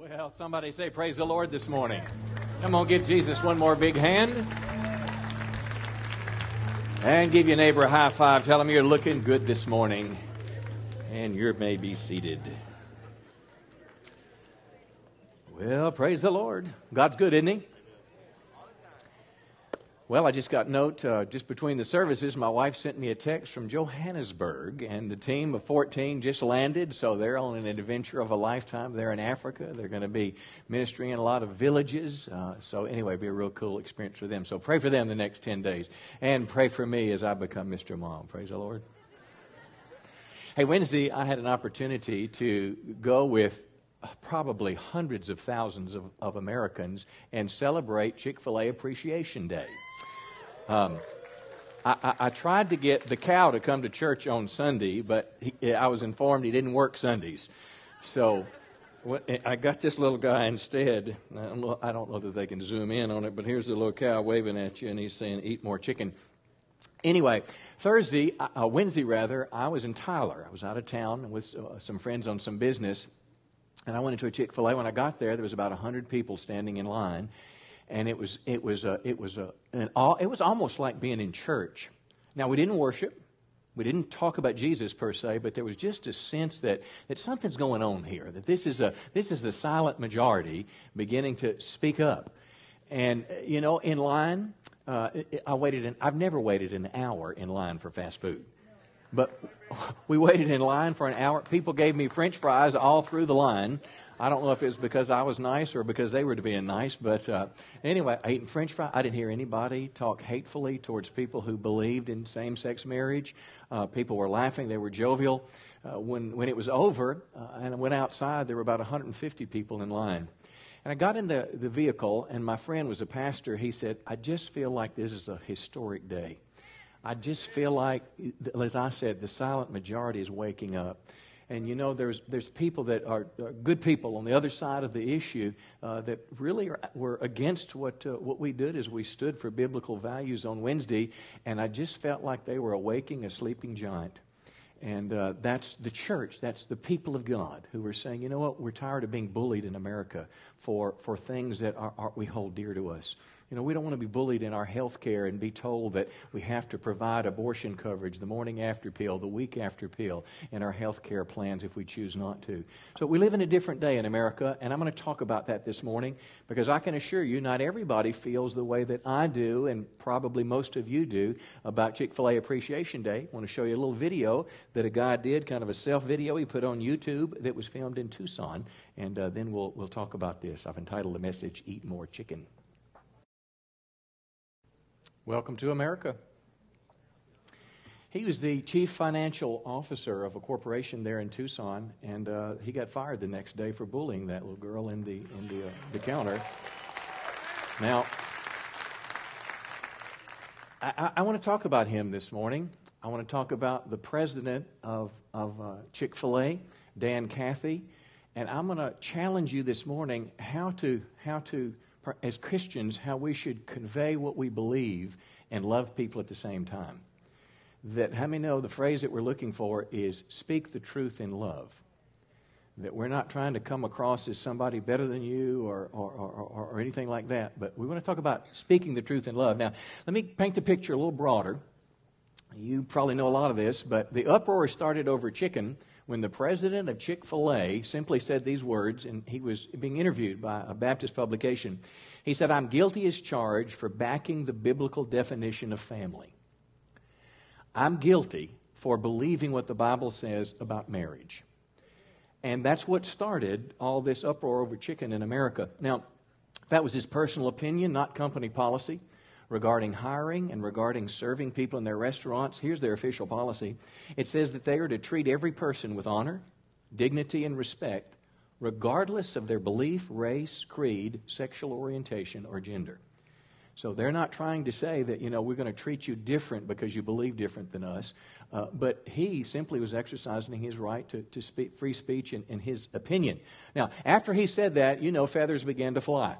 Well, somebody say, Praise the Lord this morning. Come on, give Jesus one more big hand. And give your neighbor a high five. Tell him you're looking good this morning. And you may be seated. Well, praise the Lord. God's good, isn't He? Well, I just got note uh, just between the services. My wife sent me a text from Johannesburg, and the team of 14 just landed, so they're on an adventure of a lifetime. They're in Africa. They're going to be ministering in a lot of villages. Uh, so anyway, it'll be a real cool experience for them. So pray for them the next 10 days, and pray for me as I become Mr. Mom. Praise the Lord. Hey, Wednesday I had an opportunity to go with probably hundreds of thousands of, of Americans and celebrate Chick fil A Appreciation Day. Um, I, I, I, tried to get the cow to come to church on Sunday, but he, I was informed he didn't work Sundays. So what, I got this little guy instead. I don't, know, I don't know that they can zoom in on it, but here's the little cow waving at you, and he's saying, Eat more chicken. Anyway, Thursday, uh, Wednesday rather, I was in Tyler. I was out of town with uh, some friends on some business, and I went into a Chick fil A. When I got there, there was about 100 people standing in line and it was it was a, it was a an all, it was almost like being in church. Now we didn't worship, we didn't talk about Jesus per se, but there was just a sense that that something's going on here. That this is a this is the silent majority beginning to speak up. And you know, in line, uh, I waited. An, I've never waited an hour in line for fast food, but we waited in line for an hour. People gave me French fries all through the line. I don't know if it was because I was nice or because they were being nice, but uh, anyway, I ate French fry. I didn't hear anybody talk hatefully towards people who believed in same sex marriage. Uh, people were laughing, they were jovial. Uh, when, when it was over uh, and I went outside, there were about 150 people in line. And I got in the, the vehicle, and my friend was a pastor. He said, I just feel like this is a historic day. I just feel like, as I said, the silent majority is waking up. And you know, there's, there's people that are, are good people on the other side of the issue uh, that really are, were against what, uh, what we did as we stood for biblical values on Wednesday. And I just felt like they were awaking a sleeping giant. And uh, that's the church, that's the people of God who are saying, you know what, we're tired of being bullied in America for, for things that are, are, we hold dear to us. You know, we don't want to be bullied in our health care and be told that we have to provide abortion coverage, the morning after pill, the week after pill in our health care plans if we choose not to. So we live in a different day in America, and I'm going to talk about that this morning because I can assure you not everybody feels the way that I do, and probably most of you do, about Chick fil A Appreciation Day. I want to show you a little video that a guy did, kind of a self video he put on YouTube that was filmed in Tucson, and uh, then we'll, we'll talk about this. I've entitled the message, Eat More Chicken. Welcome to America. He was the chief financial officer of a corporation there in Tucson, and uh, he got fired the next day for bullying that little girl in the in the, uh, the counter. Now, I, I, want to talk about him this morning. I want to talk about the president of of uh, Chick Fil A, Dan Cathy, and I'm going to challenge you this morning how to how to as Christians, how we should convey what we believe and love people at the same time. That, how many know the phrase that we're looking for is speak the truth in love? That we're not trying to come across as somebody better than you or, or, or, or anything like that, but we want to talk about speaking the truth in love. Now, let me paint the picture a little broader. You probably know a lot of this, but the uproar started over chicken when the president of Chick fil A simply said these words, and he was being interviewed by a Baptist publication. He said, I'm guilty as charged for backing the biblical definition of family. I'm guilty for believing what the Bible says about marriage. And that's what started all this uproar over chicken in America. Now, that was his personal opinion, not company policy regarding hiring and regarding serving people in their restaurants. Here's their official policy it says that they are to treat every person with honor, dignity, and respect, regardless of their belief, race, creed, sexual orientation, or gender. So they're not trying to say that, you know, we're going to treat you different because you believe different than us. Uh, but he simply was exercising his right to, to speak, free speech in, in his opinion. Now, after he said that, you know, feathers began to fly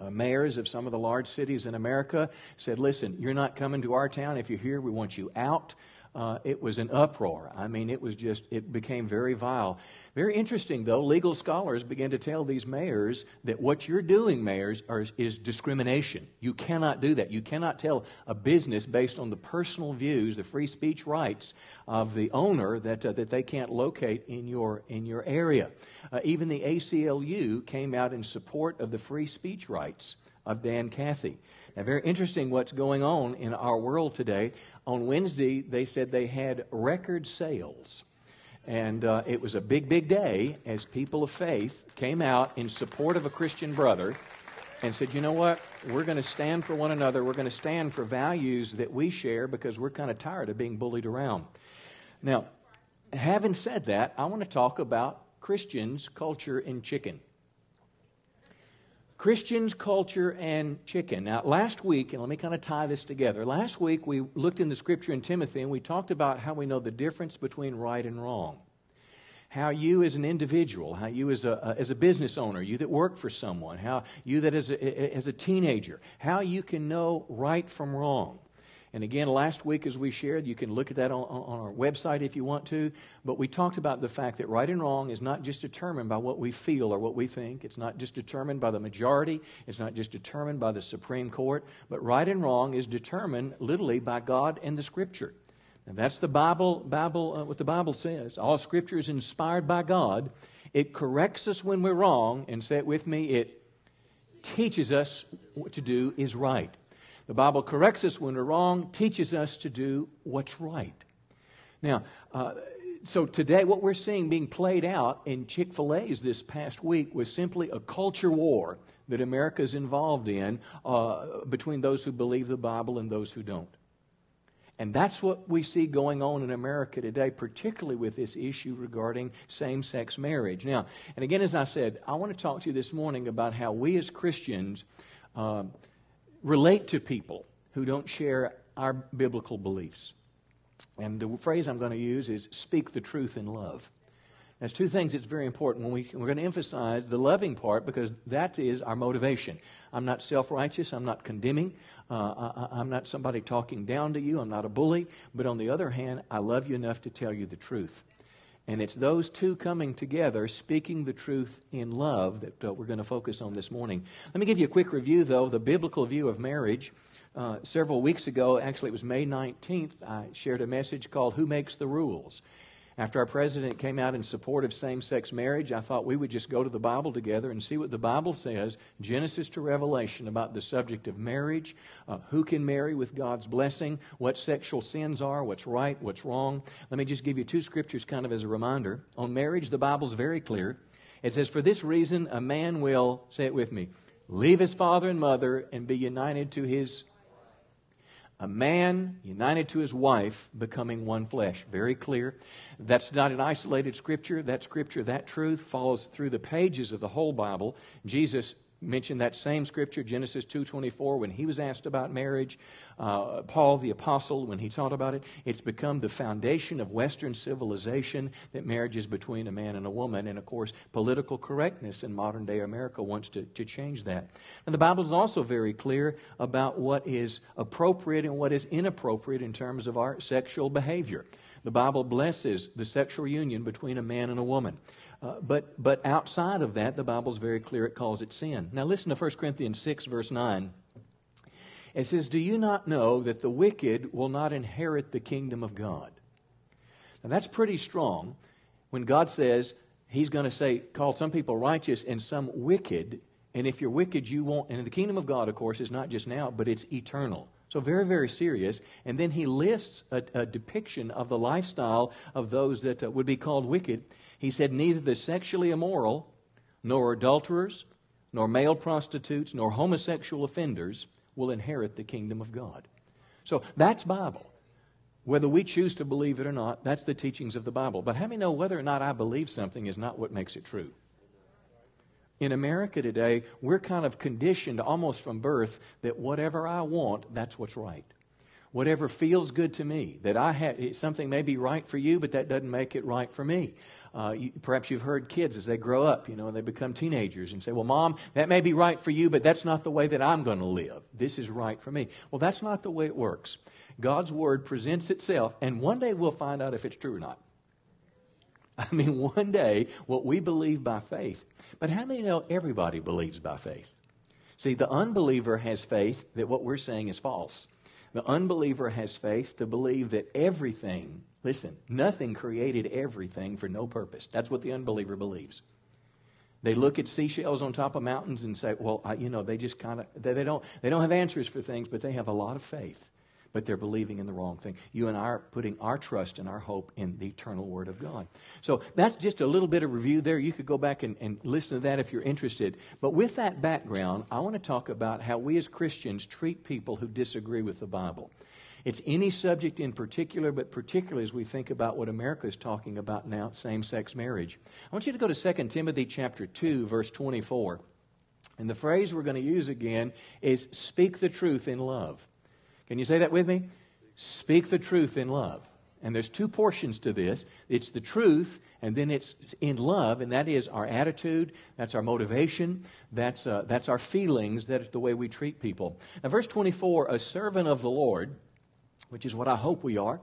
uh, mayors of some of the large cities in America said, Listen, you're not coming to our town. If you're here, we want you out. Uh, it was an uproar. I mean, it was just, it became very vile. Very interesting, though, legal scholars began to tell these mayors that what you're doing, mayors, are, is discrimination. You cannot do that. You cannot tell a business based on the personal views, the free speech rights of the owner that, uh, that they can't locate in your, in your area. Uh, even the ACLU came out in support of the free speech rights of Dan Cathy. Now, very interesting what's going on in our world today. On Wednesday, they said they had record sales. And uh, it was a big, big day as people of faith came out in support of a Christian brother and said, you know what? We're going to stand for one another. We're going to stand for values that we share because we're kind of tired of being bullied around. Now, having said that, I want to talk about Christians, culture, and chicken. Christians, culture, and chicken. Now, last week, and let me kind of tie this together. Last week, we looked in the scripture in Timothy and we talked about how we know the difference between right and wrong. How you, as an individual, how you, as a, as a business owner, you that work for someone, how you that as a, as a teenager, how you can know right from wrong. And again, last week, as we shared, you can look at that on, on, our website if you want to. But we talked about the fact that right and wrong is not just determined by what we feel or what we think. It's not just determined by the majority. It's not just determined by the Supreme Court. But right and wrong is determined literally by God and the Scripture. And that's the Bible, Bible uh, what the Bible says. All Scripture is inspired by God. It corrects us when we're wrong, and say it with me, it teaches us what to do is right. The Bible corrects us when we're wrong, teaches us to do what's right. Now, uh, so today, what we're seeing being played out in Chick fil A's this past week was simply a culture war that America is involved in uh, between those who believe the Bible and those who don't. And that's what we see going on in America today, particularly with this issue regarding same sex marriage. Now, and again, as I said, I want to talk to you this morning about how we as Christians. Uh, relate to people who don't share our biblical beliefs. And the phrase I'm going to use is speak the truth in love. There's two things that's very important. When we, we're going to emphasize the loving part because that is our motivation. I'm not self righteous. I'm not condemning. Uh, I, am not somebody talking down to you. I'm not a bully. But on the other hand, I love you enough to tell you the truth. And it's those two coming together, speaking the truth in love, that uh, we're going to focus on this morning. Let me give you a quick review, though, the biblical view of marriage. Uh, several weeks ago, actually, it was May 19th, I shared a message called Who Makes the Rules? After our president came out in support of same sex marriage, I thought we would just go to the Bible together and see what the Bible says, Genesis to Revelation, about the subject of marriage, uh, who can marry with God's blessing, what sexual sins are, what's right, what's wrong. Let me just give you two scriptures kind of as a reminder. On marriage, the Bible's very clear. It says, For this reason, a man will, say it with me, leave his father and mother and be united to his a man united to his wife becoming one flesh. Very clear. That's not an isolated scripture. That scripture, that truth follows through the pages of the whole Bible. Jesus mentioned that same scripture, Genesis 2.24, when he was asked about marriage. Uh, Paul the Apostle, when he taught about it, it's become the foundation of Western civilization that marriage is between a man and a woman. And of course, political correctness in modern day America wants to, to change that. And the Bible is also very clear about what is appropriate and what is inappropriate in terms of our sexual behavior. The Bible blesses the sexual union between a man and a woman. Uh, but, but outside of that, the Bible is very clear. It calls it sin. Now, listen to 1 Corinthians 6, verse 9. It says, Do you not know that the wicked will not inherit the kingdom of God? Now, that's pretty strong when God says He's going to say, call some people righteous and some wicked. And if you're wicked, you won't. And the kingdom of God, of course, is not just now, but it's eternal. So, very, very serious. And then he lists a, a depiction of the lifestyle of those that uh, would be called wicked. He said, Neither the sexually immoral, nor adulterers, nor male prostitutes, nor homosexual offenders will inherit the kingdom of God. So that's Bible. Whether we choose to believe it or not, that's the teachings of the Bible. But how many know whether or not I believe something is not what makes it true? In America today, we're kind of conditioned almost from birth that whatever I want, that's what's right whatever feels good to me. That I have something may be right for you, but that doesn't make it right for me. Uh, you, perhaps you've heard kids as they grow up, you know, and they become teenagers and say, Well, mom, that may be right for you, but that's not the way that I'm going to live. This is right for me. Well, that's not the way it works. God's Word presents itself, and one day we'll find out if it's true or not. I mean, one day, what we believe by faith. But how many know everybody believes by faith? See, the unbeliever has faith that what we're saying is false. The unbeliever has faith to believe that everything, listen, nothing created everything for no purpose. That's what the unbeliever believes. They look at seashells on top of mountains and say, well, I, you know, they just kind of, they, they, don't, they don't have answers for things, but they have a lot of faith but they're believing in the wrong thing. You and I are putting our trust and our hope in the eternal Word of God. So that's just a little bit of review there. You could go back and, and listen to that if you're interested. But with that background, I want to talk about how we as Christians treat people who disagree with the Bible. It's any subject in particular, but particularly as we think about what America is talking about now, same-sex marriage. I want you to go to 2 Timothy chapter 2, verse 24. And the phrase we're going to use again is speak the truth in love. Can you say that with me? Speak the truth in love. And there's two portions to this it's the truth, and then it's in love, and that is our attitude, that's our motivation, that's, uh, that's our feelings, that's the way we treat people. Now, verse 24 a servant of the Lord, which is what I hope we are,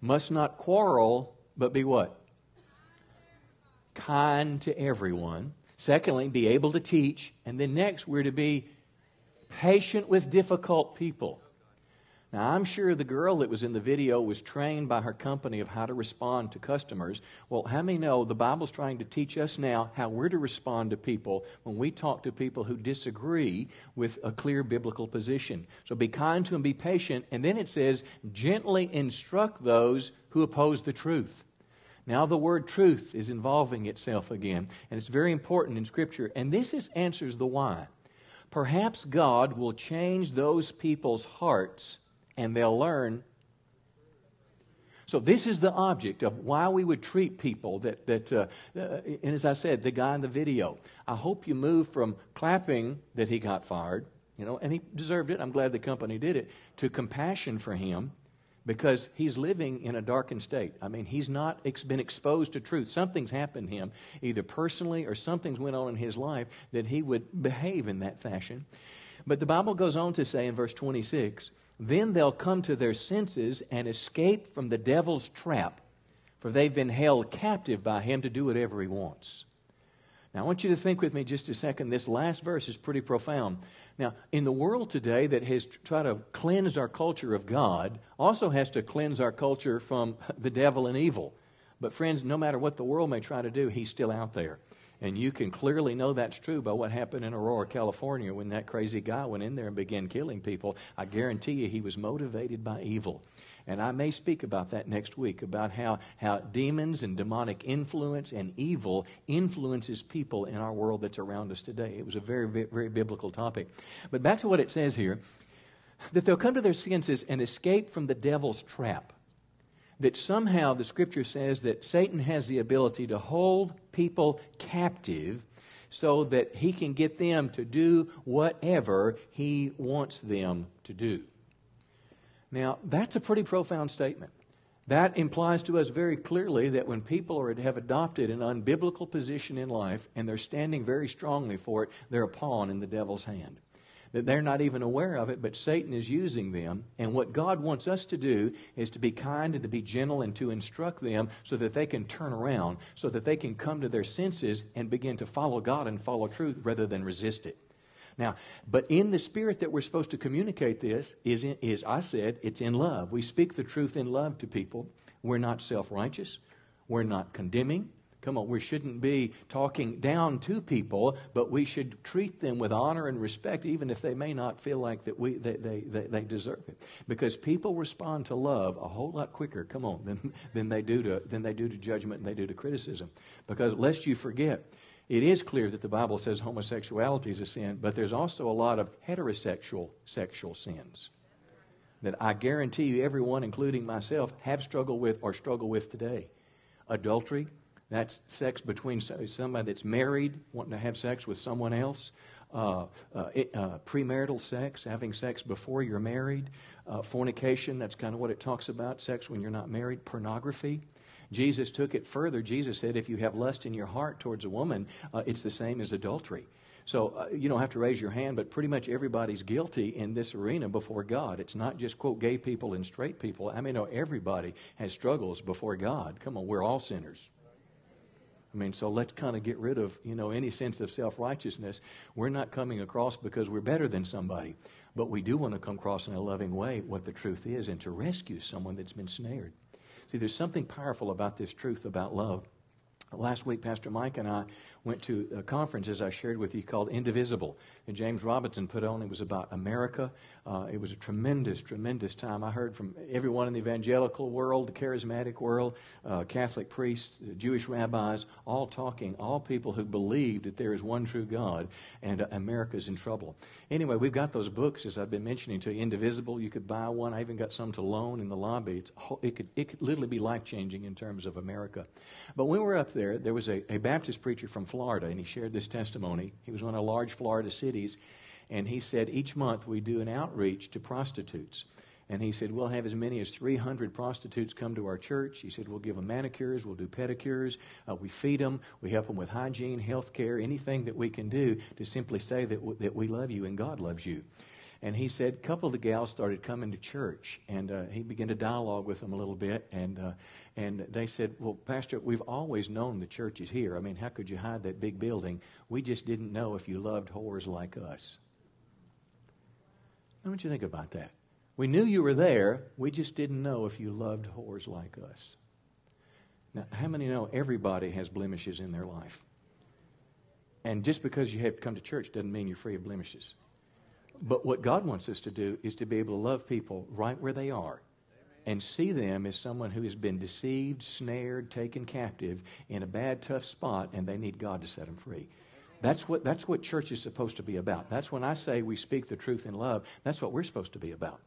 must not quarrel, but be what? Kind to everyone. Secondly, be able to teach. And then next, we're to be patient with difficult people. Now, I'm sure the girl that was in the video was trained by her company of how to respond to customers. Well, how many know the Bible's trying to teach us now how we're to respond to people when we talk to people who disagree with a clear biblical position? So be kind to them, be patient. And then it says, gently instruct those who oppose the truth. Now, the word truth is involving itself again, and it's very important in Scripture. And this is, answers the why. Perhaps God will change those people's hearts and they'll learn. So, this is the object of why we would treat people that, that uh, uh, and as I said, the guy in the video, I hope you move from clapping that he got fired, you know, and he deserved it. I'm glad the company did it, to compassion for him because he's living in a darkened state. I mean, he's not ex- been exposed to truth. Something's happened to him, either personally or something's went on in his life that he would behave in that fashion. But the Bible goes on to say in verse 26 then they'll come to their senses and escape from the devil's trap, for they've been held captive by him to do whatever he wants. Now, I want you to think with me just a second. This last verse is pretty profound. Now, in the world today that has tried to cleanse our culture of God, also has to cleanse our culture from the devil and evil. But, friends, no matter what the world may try to do, he's still out there. And you can clearly know that's true by what happened in Aurora, California, when that crazy guy went in there and began killing people. I guarantee you he was motivated by evil. And I may speak about that next week about how, how demons and demonic influence and evil influences people in our world that's around us today. It was a very, very, very biblical topic. But back to what it says here that they'll come to their senses and escape from the devil's trap that somehow the scripture says that Satan has the ability to hold people captive so that he can get them to do whatever he wants them to do. Now, that's a pretty profound statement. That implies to us very clearly that when people are, have adopted an unbiblical position in life and they're standing very strongly for it, they're a pawn in the devil's hand that they're not even aware of it, but Satan is using them. And what God wants us to do is to be kind and to be gentle and to instruct them so that they can turn around, so that they can come to their senses and begin to follow God and follow truth rather than resist it. Now, but in the spirit that we're supposed to communicate this is, in, is I said, it's in love. We speak the truth in love to people. We're not self righteous. We're not condemning. Come on, we shouldn't be talking down to people, but we should treat them with honor and respect, even if they may not feel like that we they, they, they, they deserve it. Because people respond to love a whole lot quicker, come on, than, than they do to than they do to judgment and they do to criticism. Because lest you forget, it is clear that the Bible says homosexuality is a sin, but there's also a lot of heterosexual sexual sins that I guarantee you everyone, including myself, have struggled with or struggle with today. Adultery, that's sex between somebody that's married, wanting to have sex with someone else. Uh, uh, uh, premarital sex, having sex before you're married. Uh, fornication, that's kind of what it talks about, sex when you're not married. Pornography. Jesus took it further. Jesus said, if you have lust in your heart towards a woman, uh, it's the same as adultery. So uh, you don't have to raise your hand, but pretty much everybody's guilty in this arena before God. It's not just, quote, gay people and straight people. I mean, no, everybody has struggles before God. Come on, we're all sinners. I mean, so let's kind of get rid of, you know, any sense of self-righteousness. We're not coming across because we're better than somebody, but we do want to come across in a loving way what the truth is and to rescue someone that's been snared. See, there's something powerful about this truth about love. Last week, Pastor Mike and I went to a conference, as I shared with you, called Indivisible. And James Robinson put on. It was about America. Uh, it was a tremendous, tremendous time. I heard from everyone in the evangelical world, the charismatic world, uh, Catholic priests, Jewish rabbis, all talking, all people who believe that there is one true God and uh, America's in trouble. Anyway, we've got those books, as I've been mentioning to you, Indivisible. You could buy one. I even got some to loan in the lobby. It, could, it could literally be life changing in terms of America. But when we were up there, there was a, a Baptist preacher from Florida, and he shared this testimony. He was one of large Florida cities, and he said each month we do an outreach to prostitutes. And he said, We'll have as many as 300 prostitutes come to our church. He said, We'll give them manicures, we'll do pedicures, uh, we feed them, we help them with hygiene, health care, anything that we can do to simply say that, w- that we love you and God loves you. And he said, a couple of the gals started coming to church, and uh, he began to dialogue with them a little bit. And, uh, and they said, Well, Pastor, we've always known the church is here. I mean, how could you hide that big building? We just didn't know if you loved whores like us. Now, what you think about that? We knew you were there, we just didn't know if you loved whores like us. Now, how many know everybody has blemishes in their life? And just because you have come to church doesn't mean you're free of blemishes. But what God wants us to do is to be able to love people right where they are and see them as someone who has been deceived, snared, taken captive in a bad, tough spot, and they need God to set them free. That's what, that's what church is supposed to be about. That's when I say we speak the truth in love, that's what we're supposed to be about.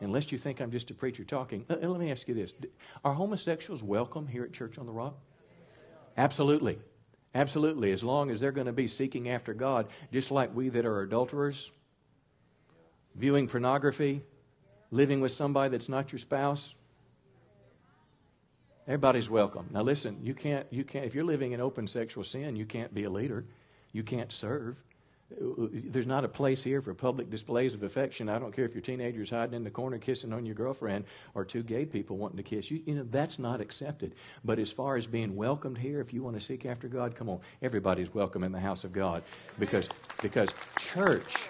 Unless you think I'm just a preacher talking. Uh, let me ask you this Are homosexuals welcome here at Church on the Rock? Absolutely. Absolutely. As long as they're going to be seeking after God, just like we that are adulterers, viewing pornography, living with somebody that's not your spouse, everybody's welcome. Now listen, you can't you can't if you're living in open sexual sin, you can't be a leader. You can't serve. There's not a place here for public displays of affection. I don't care if your teenager's hiding in the corner kissing on your girlfriend or two gay people wanting to kiss you. You know, that's not accepted. But as far as being welcomed here, if you want to seek after God, come on. Everybody's welcome in the house of God because because church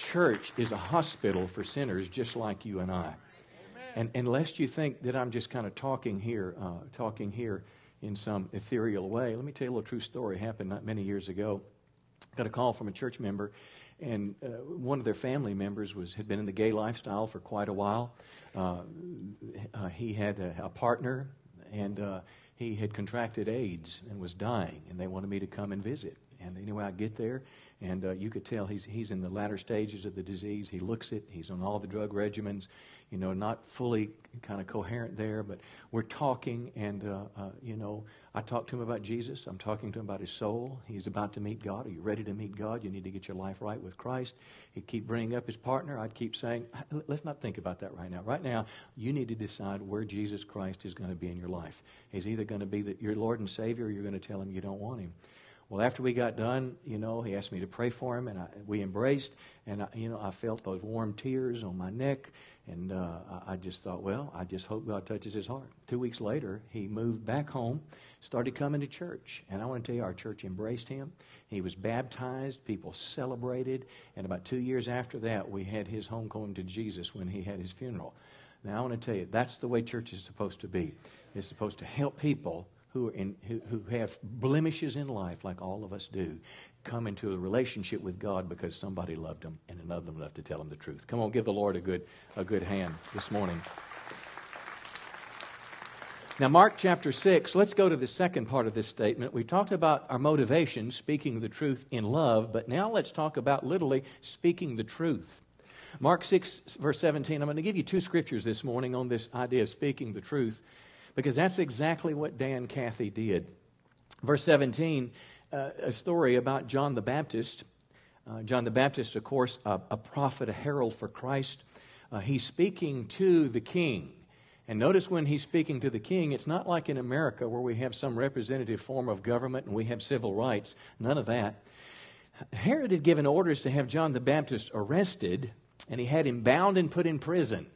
church is a hospital for sinners just like you and I. And, and lest you think that I'm just kind of talking here, uh, talking here in some ethereal way, let me tell you a little true story. It happened not many years ago. Got a call from a church member, and uh, one of their family members was had been in the gay lifestyle for quite a while. Uh, uh he had a, a partner, and uh, he had contracted AIDS and was dying, and they wanted me to come and visit. And anyway, I get there, and uh, you could tell he's, he's in the latter stages of the disease. He looks it. He's on all the drug regimens, you know, not fully kind of coherent there, but we're talking. And, uh, uh, you know, I talk to him about Jesus. I'm talking to him about his soul. He's about to meet God. Are you ready to meet God? You need to get your life right with Christ. He'd keep bringing up his partner. I'd keep saying, let's not think about that right now. Right now, you need to decide where Jesus Christ is going to be in your life. He's either going to be the, your Lord and Savior or you're going to tell him you don't want him. Well, after we got done, you know, he asked me to pray for him, and I, we embraced, and I, you know, I felt those warm tears on my neck, and uh, I just thought, well, I just hope God touches his heart. Two weeks later, he moved back home, started coming to church, and I want to tell you, our church embraced him. He was baptized, people celebrated, and about two years after that, we had his homecoming to Jesus when he had his funeral. Now, I want to tell you, that's the way church is supposed to be. It's supposed to help people who, are in, who, who have blemishes in life, like all of us do, come into a relationship with God because somebody loved them and another them enough to tell them the truth. Come on, give the Lord a good, a good hand this morning. Now, Mark chapter 6, let's go to the second part of this statement. We talked about our motivation, speaking the truth in love, but now let's talk about literally speaking the truth. Mark 6, verse 17, I'm going to give you two scriptures this morning on this idea of speaking the truth because that's exactly what Dan Cathy did. Verse 17, uh, a story about John the Baptist. Uh, John the Baptist, of course, a, a prophet, a herald for Christ. Uh, he's speaking to the king. And notice when he's speaking to the king, it's not like in America where we have some representative form of government and we have civil rights. None of that. Herod had given orders to have John the Baptist arrested, and he had him bound and put in prison.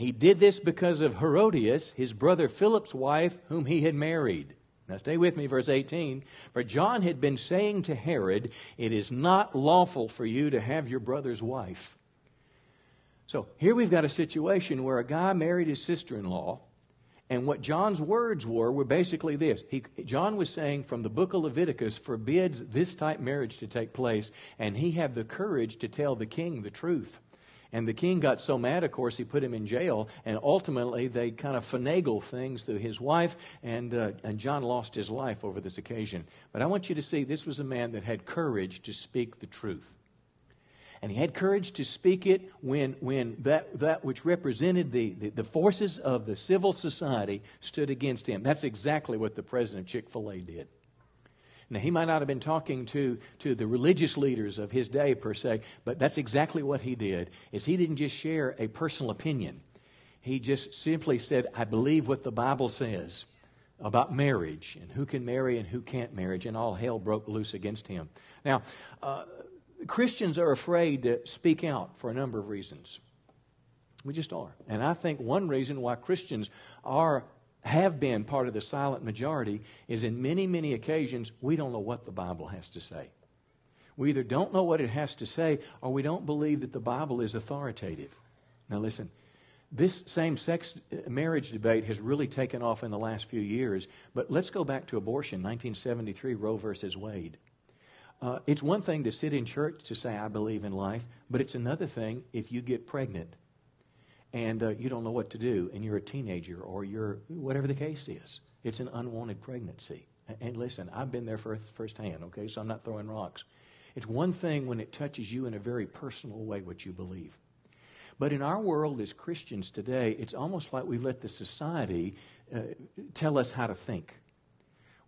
He did this because of Herodias, his brother Philip's wife, whom he had married. Now, stay with me, verse 18. For John had been saying to Herod, It is not lawful for you to have your brother's wife. So here we've got a situation where a guy married his sister in law, and what John's words were were basically this. He, John was saying from the book of Leviticus forbids this type marriage to take place, and he had the courage to tell the king the truth. And the king got so mad, of course, he put him in jail, and ultimately they kind of finagle things through his wife, and, uh, and John lost his life over this occasion. But I want you to see this was a man that had courage to speak the truth. And he had courage to speak it when, when that, that which represented the, the, the forces of the civil society stood against him. That's exactly what the president of Chick fil A did. Now, he might not have been talking to, to the religious leaders of his day per se, but that's exactly what he did, is he didn't just share a personal opinion. He just simply said, I believe what the Bible says about marriage and who can marry and who can't marry, and all hell broke loose against him. Now, uh, Christians are afraid to speak out for a number of reasons. We just are. And I think one reason why Christians are have been part of the silent majority is in many, many occasions, we don't know what the Bible has to say. We either don't know what it has to say or we don't believe that the Bible is authoritative. Now, listen, this same sex uh, marriage debate has really taken off in the last few years, but let's go back to abortion 1973, Roe versus Wade. Uh, it's one thing to sit in church to say, I believe in life, but it's another thing if you get pregnant and uh, you don't know what to do, and you're a teenager or you're whatever the case is. It's an unwanted pregnancy. And listen, I've been there firsthand, okay, so I'm not throwing rocks. It's one thing when it touches you in a very personal way what you believe. But in our world as Christians today, it's almost like we let the society uh, tell us how to think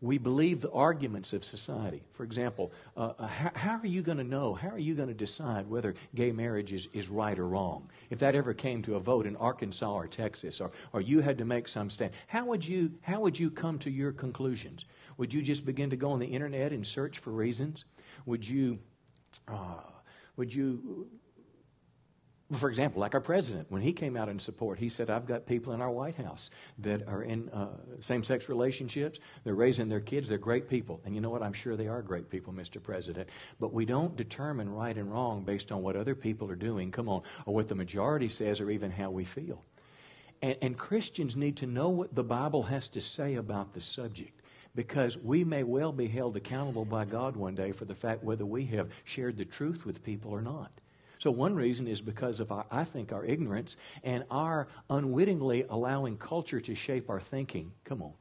we believe the arguments of society. For example, uh, uh how, how, are you going to know? How are you going to decide whether gay marriage is, is right or wrong? If that ever came to a vote in Arkansas or Texas, or, or you had to make some stand, how would, you, how would you come to your conclusions? Would you just begin to go on the internet and search for reasons? Would you, uh, would you for example, like our president, when he came out in support, he said, I've got people in our White House that are in uh, same sex relationships. They're raising their kids. They're great people. And you know what? I'm sure they are great people, Mr. President. But we don't determine right and wrong based on what other people are doing, come on, or what the majority says, or even how we feel. And, and Christians need to know what the Bible has to say about the subject because we may well be held accountable by God one day for the fact whether we have shared the truth with people or not. So, one reason is because of, our, I think, our ignorance and our unwittingly allowing culture to shape our thinking. Come on.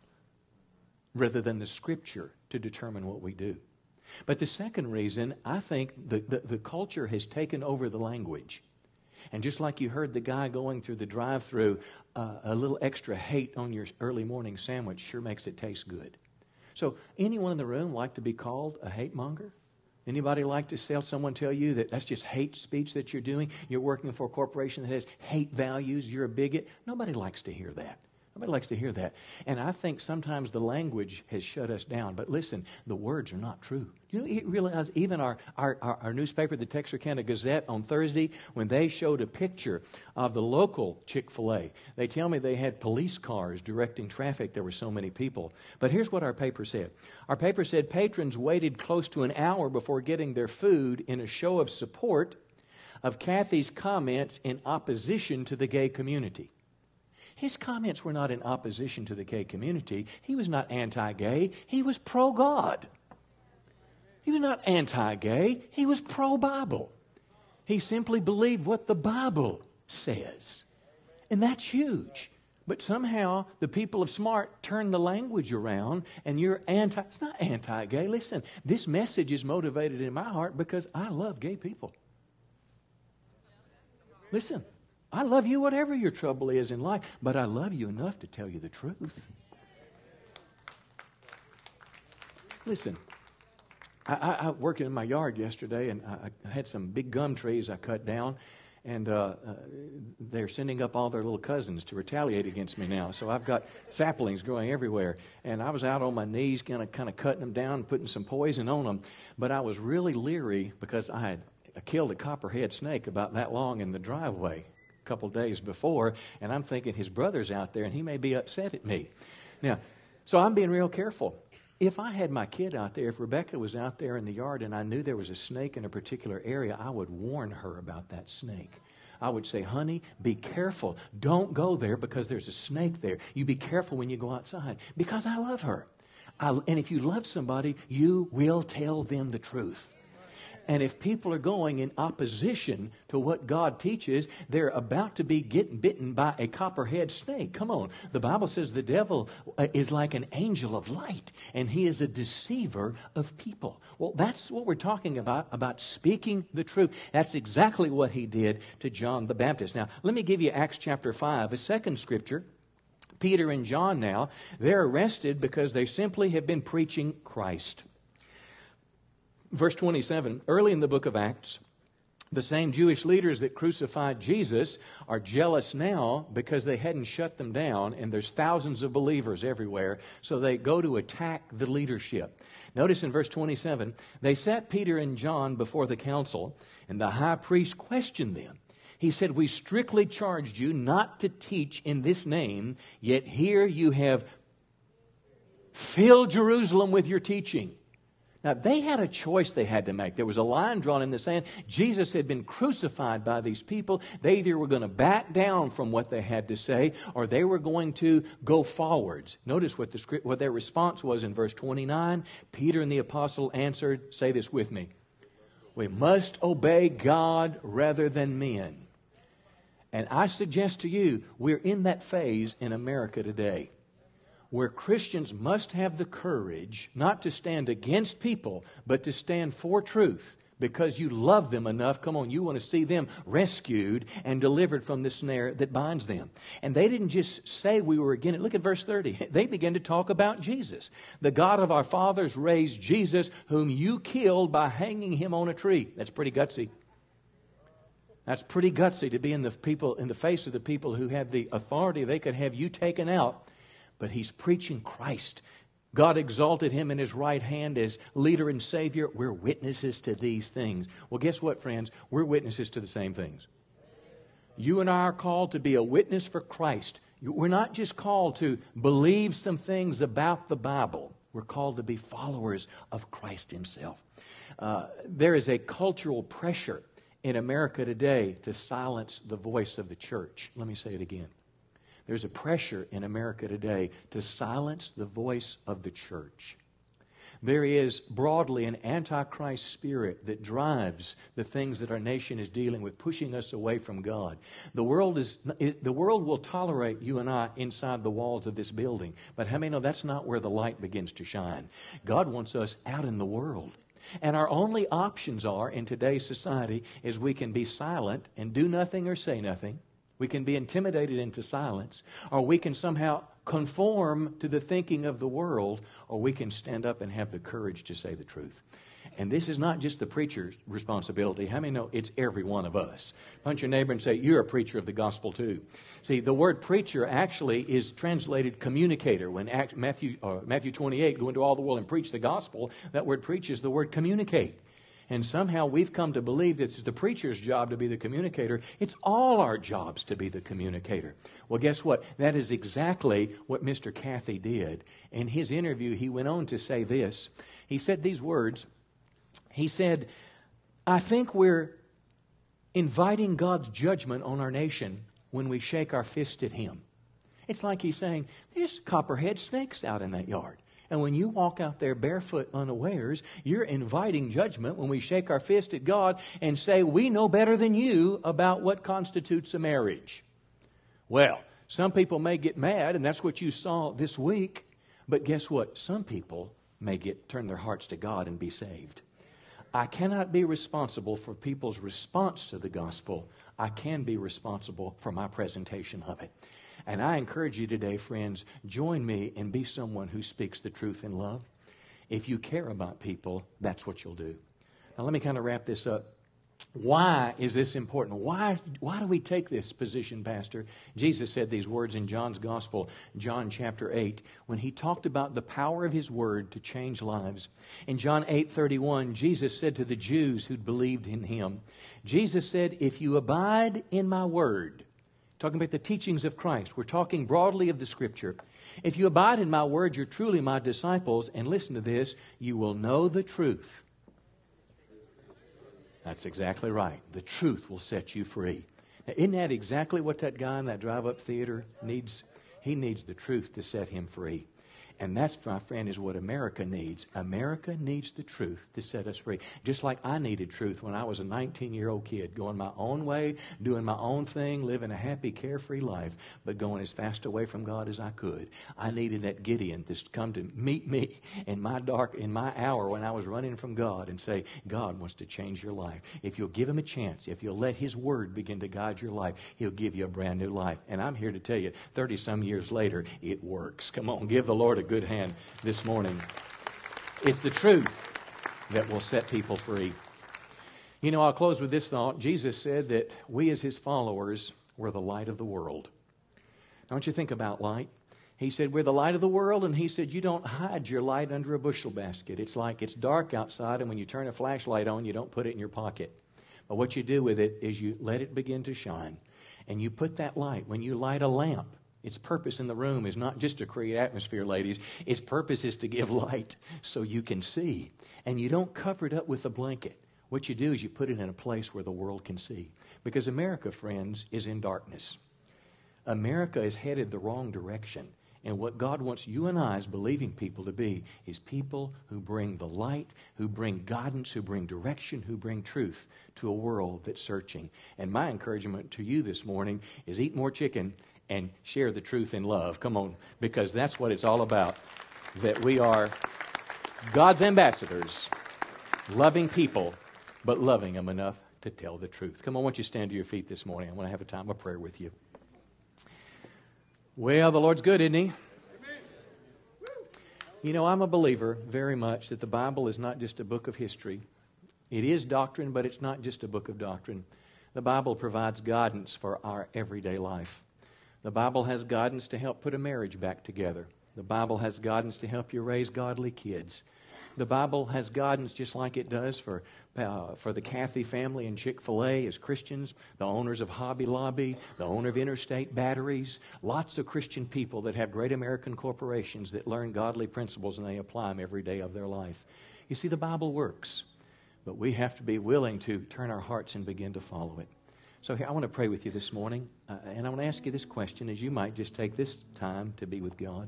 Rather than the scripture to determine what we do. But the second reason, I think the, the, the culture has taken over the language. And just like you heard the guy going through the drive through, uh, a little extra hate on your early morning sandwich sure makes it taste good. So, anyone in the room like to be called a hate monger? Anybody like to sell someone tell you that that's just hate speech that you're doing? You're working for a corporation that has hate values, you're a bigot? Nobody likes to hear that. Nobody likes to hear that. And I think sometimes the language has shut us down. But listen, the words are not true. You realize even our, our, our, our newspaper, the Texarkana Gazette, on Thursday, when they showed a picture of the local Chick fil A, they tell me they had police cars directing traffic. There were so many people. But here's what our paper said Our paper said patrons waited close to an hour before getting their food in a show of support of Cathy's comments in opposition to the gay community. His comments were not in opposition to the gay community. He was not anti gay, he was pro God. He was not anti gay, he was pro Bible. He simply believed what the Bible says. And that's huge. But somehow the people of smart turn the language around and you're anti it's not anti gay. Listen, this message is motivated in my heart because I love gay people. Listen, I love you, whatever your trouble is in life, but I love you enough to tell you the truth. Listen, I, I, I working in my yard yesterday, and I, I, had some big gum trees I cut down, and uh, uh, they're sending up all their little cousins to retaliate against me now. So I've got saplings growing everywhere, and I was out on my knees, kind of kind of cutting them down, putting some poison on them. But I was really leery because I had killed a copperhead snake about that long in the driveway couple days before, and I'm thinking his brother's out there, and he may be upset at me. Now, so I'm being real careful if I had my kid out there, if Rebecca was out there in the yard and I knew there was a snake in a particular area, I would warn her about that snake. I would say, honey, be careful. Don't go there because there's a snake there. You be careful when you go outside because I love her. I, and if you love somebody, you will tell them the truth. And if people are going in opposition to what God teaches, they're about to be getting bitten by a copperhead snake. Come on. The Bible says the devil uh, is like an angel of light, and he is a deceiver of people. Well, that's what we're talking about, about speaking the truth. That's exactly what he did to John the Baptist. Now, let me give you Acts chapter 5, a second scripture. Peter and John now, they're arrested because they simply have been preaching Christ. Verse 27, early in the book of Acts, the same Jewish leaders that crucified Jesus are jealous now because they hadn't shut them down, and there's thousands of believers everywhere, so they go to attack the leadership. Notice in verse 27 they set Peter and John before the council, and the high priest questioned them. He said, We strictly charged you not to teach in this name, yet here you have filled Jerusalem with your teaching. Now, they had a choice they had to make. There was a line drawn in the sand. Jesus had been crucified by these people. They either were going to back down from what they had to say or they were going to go forwards. Notice what, the, what their response was in verse 29. Peter and the apostle answered, say this with me. We must obey God rather than men. And I suggest to you, we're in that phase in America today where Christians must have the courage not to stand against people, but to stand for truth because you love them enough. Come on, you want to see them rescued and delivered from the snare that binds them. And they didn't just say we were again. Look at verse 30. They began to talk about Jesus. The God of our fathers raised Jesus, whom you killed by hanging him on a tree. That's pretty gutsy. That's pretty gutsy to be in the people in the face of the people who have the authority. They could have you taken out but he's preaching Christ. God exalted him in his right hand as leader and savior. We're witnesses to these things. Well, guess what, friends? We're witnesses to the same things. You and I are called to be a witness for Christ. We're not just called to believe some things about the Bible, we're called to be followers of Christ himself. Uh, there is a cultural pressure in America today to silence the voice of the church. Let me say it again. There's a pressure in America today to silence the voice of the church. There is broadly an antichrist spirit that drives the things that our nation is dealing with, pushing us away from God. The world, is, the world will tolerate you and I inside the walls of this building, but how many know that's not where the light begins to shine? God wants us out in the world. And our only options are in today's society is we can be silent and do nothing or say nothing we can be intimidated into silence, or we can somehow conform to the thinking of the world, or we can stand up and have the courage to say the truth. And this is not just the preacher's responsibility. How many know it's every one of us? Punch your neighbor and say, You're a preacher of the gospel too. See, the word preacher actually is translated communicator. When Matthew, uh, Matthew 28, go into all the world and preach the gospel, that word preach is the word communicate. And somehow we've come to believe that it's the preacher's job to be the communicator. It's all our jobs to be the communicator. Well, guess what? That is exactly what Mr. Cathy did. In his interview, he went on to say this. He said these words. He said, I think we're inviting God's judgment on our nation when we shake our fist at Him. It's like he's saying, There's copperhead snakes out in that yard. And when you walk out there barefoot unawares, you're inviting judgment when we shake our fist at God and say, We know better than you about what constitutes a marriage. Well, some people may get mad, and that's what you saw this week. But guess what? Some people may get turn their hearts to God and be saved. I cannot be responsible for people's response to the gospel. I can be responsible for my presentation of it. And I encourage you today, friends, join me and be someone who speaks the truth in love. If you care about people, that's what you'll do. Now, let me kind of wrap this up. Why is this important? Why, why do we take this position, Pastor? Jesus said these words in John's Gospel, John chapter 8, when he talked about the power of his word to change lives. In John 8 31, Jesus said to the Jews who'd believed in him, Jesus said, If you abide in my word, talking about the teachings of Christ, we're talking broadly of the scripture. If you abide in my word, you're truly my disciples, and listen to this, you will know the truth that's exactly right. The truth will set you free. Now, isn't that exactly what that guy in that drive up theater needs? He needs the truth to set him free. And that's, my friend, is what America needs. America needs the truth to set us free. Just like I needed truth when I was a 19 year old kid, going my own way, doing my own thing, living a happy, carefree life, but going as fast away from God as I could. I needed that Gideon to come to meet me in my dark, in my hour when I was running from God and say, God wants to change your life. If you'll give him a chance, if you'll let his word begin to guide your life, he'll give you a brand new life. And I'm here to tell you, 30 some years later, it works. Come on, give the Lord a good hand this morning. It's the truth that will set people free. You know, I'll close with this thought. Jesus said that we, as his followers, were the light of the world. Don't you think about light? He said, We're the light of the world, and he said, You don't hide your light under a bushel basket. It's like it's dark outside, and when you turn a flashlight on, you don't put it in your pocket. But what you do with it is you let it begin to shine. And you put that light, when you light a lamp, its purpose in the room is not just to create atmosphere, ladies. Its purpose is to give light so you can see. And you don't cover it up with a blanket. What you do is you put it in a place where the world can see. Because America, friends, is in darkness. America is headed the wrong direction. And what God wants you and I, as believing people, to be is people who bring the light, who bring guidance, who bring direction, who bring truth to a world that's searching. And my encouragement to you this morning is eat more chicken and share the truth in love. Come on, because that's what it's all about. That we are God's ambassadors, loving people, but loving them enough to tell the truth. Come on, won't you stand to your feet this morning? I want to have a time of prayer with you. Well, the Lord's good, isn't He? You know, I'm a believer very much that the Bible is not just a book of history. It is doctrine, but it's not just a book of doctrine. The Bible provides guidance for our everyday life. The Bible has guidance to help put a marriage back together. The Bible has guidance to help you raise godly kids. The Bible has guidance just like it does for, uh, for the Cathy family and Chick fil A as Christians, the owners of Hobby Lobby, the owner of Interstate Batteries, lots of Christian people that have great American corporations that learn godly principles and they apply them every day of their life. You see, the Bible works, but we have to be willing to turn our hearts and begin to follow it. So here, I want to pray with you this morning, uh, and I want to ask you this question as you might just take this time to be with God.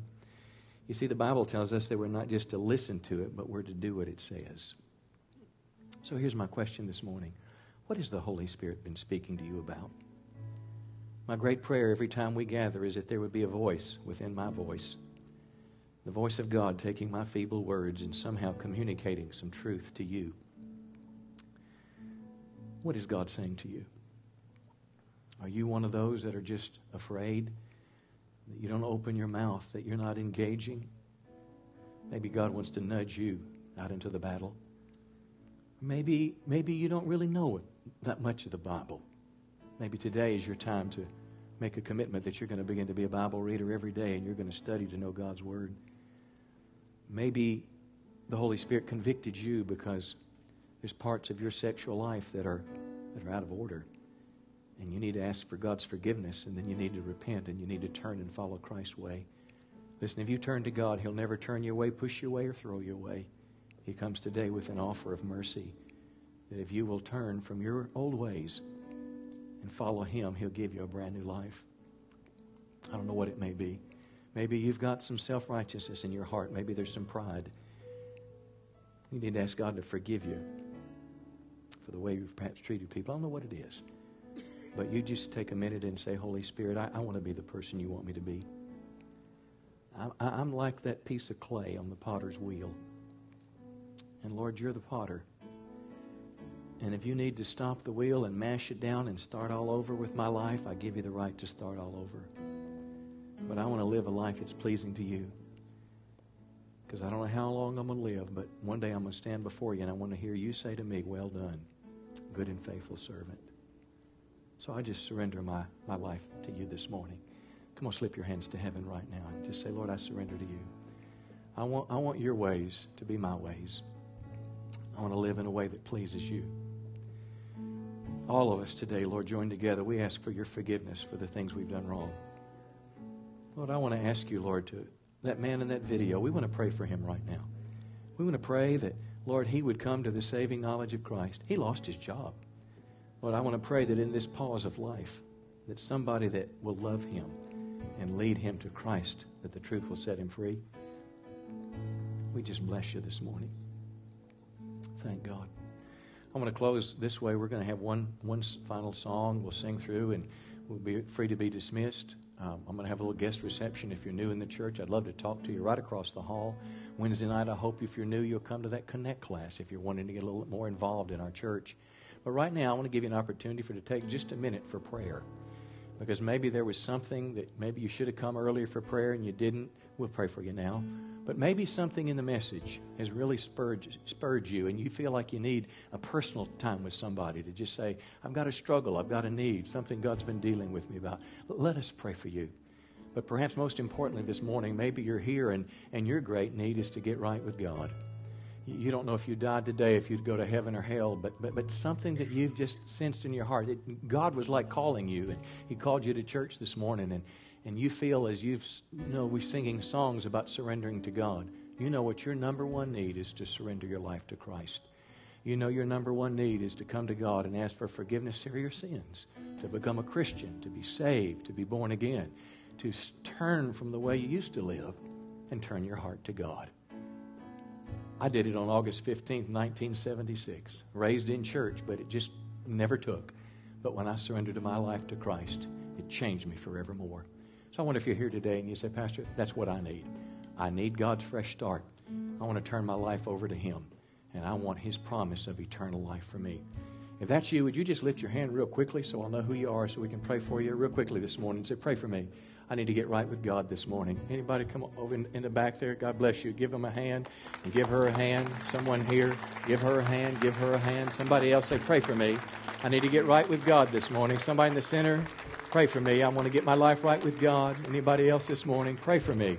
You see, the Bible tells us that we're not just to listen to it, but we're to do what it says. So here's my question this morning What has the Holy Spirit been speaking to you about? My great prayer every time we gather is that there would be a voice within my voice, the voice of God taking my feeble words and somehow communicating some truth to you. What is God saying to you? Are you one of those that are just afraid that you don't open your mouth, that you're not engaging? Maybe God wants to nudge you out into the battle. Maybe, maybe you don't really know that much of the Bible. Maybe today is your time to make a commitment that you're going to begin to be a Bible reader every day and you're going to study to know God's Word. Maybe the Holy Spirit convicted you because there's parts of your sexual life that are, that are out of order. And you need to ask for God's forgiveness, and then you need to repent, and you need to turn and follow Christ's way. Listen, if you turn to God, He'll never turn you away, push you away, or throw you away. He comes today with an offer of mercy that if you will turn from your old ways and follow Him, He'll give you a brand new life. I don't know what it may be. Maybe you've got some self righteousness in your heart. Maybe there's some pride. You need to ask God to forgive you for the way you've perhaps treated people. I don't know what it is. But you just take a minute and say, Holy Spirit, I, I want to be the person you want me to be. I, I'm like that piece of clay on the potter's wheel. And Lord, you're the potter. And if you need to stop the wheel and mash it down and start all over with my life, I give you the right to start all over. But I want to live a life that's pleasing to you. Because I don't know how long I'm going to live, but one day I'm going to stand before you and I want to hear you say to me, Well done, good and faithful servant. So I just surrender my, my life to you this morning. Come on, slip your hands to heaven right now and just say, Lord, I surrender to you. I want, I want your ways to be my ways. I want to live in a way that pleases you. All of us today, Lord, join together. We ask for your forgiveness for the things we've done wrong. Lord, I want to ask you, Lord, to that man in that video, we want to pray for him right now. We want to pray that, Lord, he would come to the saving knowledge of Christ. He lost his job. Lord, I want to pray that in this pause of life, that somebody that will love him and lead him to Christ, that the truth will set him free. We just bless you this morning. Thank God. I'm going to close this way. We're going to have one, one final song we'll sing through, and we'll be free to be dismissed. Um, I'm going to have a little guest reception if you're new in the church. I'd love to talk to you right across the hall. Wednesday night, I hope if you're new, you'll come to that Connect class if you're wanting to get a little more involved in our church. But right now, I want to give you an opportunity for to take just a minute for prayer. Because maybe there was something that maybe you should have come earlier for prayer and you didn't. We'll pray for you now. But maybe something in the message has really spurred, spurred you, and you feel like you need a personal time with somebody to just say, I've got a struggle, I've got a need, something God's been dealing with me about. Let us pray for you. But perhaps most importantly this morning, maybe you're here and, and your great need is to get right with God. You don't know if you died today, if you'd go to heaven or hell, but, but, but something that you've just sensed in your heart. It, God was like calling you, and He called you to church this morning, and, and you feel as you've, you know, we're singing songs about surrendering to God. You know what your number one need is to surrender your life to Christ. You know your number one need is to come to God and ask for forgiveness for your sins, to become a Christian, to be saved, to be born again, to turn from the way you used to live and turn your heart to God. I did it on August 15th, 1976. Raised in church, but it just never took. But when I surrendered my life to Christ, it changed me forevermore. So I wonder if you're here today and you say, Pastor, that's what I need. I need God's fresh start. I want to turn my life over to Him, and I want His promise of eternal life for me. If that's you, would you just lift your hand real quickly so I'll know who you are so we can pray for you real quickly this morning? And say, pray for me. I need to get right with God this morning. Anybody come over in, in, the back there? God bless you. Give them a hand and give her a hand. Someone here, give her a hand, give her a hand. Somebody else say, pray for me. I need to get right with God this morning. Somebody in the center, Pray for me. I want to get my life right with God. Anybody else this morning? Pray for me.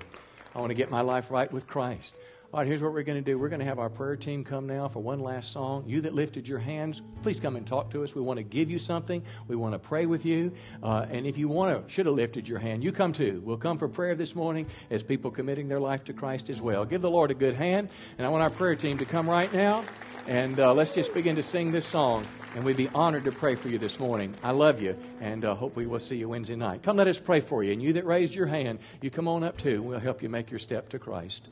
I want to get my life right with Christ. All right, here's what we're going to do. We're going to have our prayer team come now for one last song. You that lifted your hands, please come and talk to us. We want to give you something. We want to pray with you. Uh, and if you want to, should have lifted your hand, you come too. We'll come for prayer this morning as people committing their life to Christ as well. Give the Lord a good hand. And I want our prayer team to come right now. And uh, let's just begin to sing this song. And we'd be honored to pray for you this morning. I love you, and uh, hopefully we'll see you Wednesday night. Come, let us pray for you. And you that raised your hand, you come on up too. We'll help you make your step to Christ.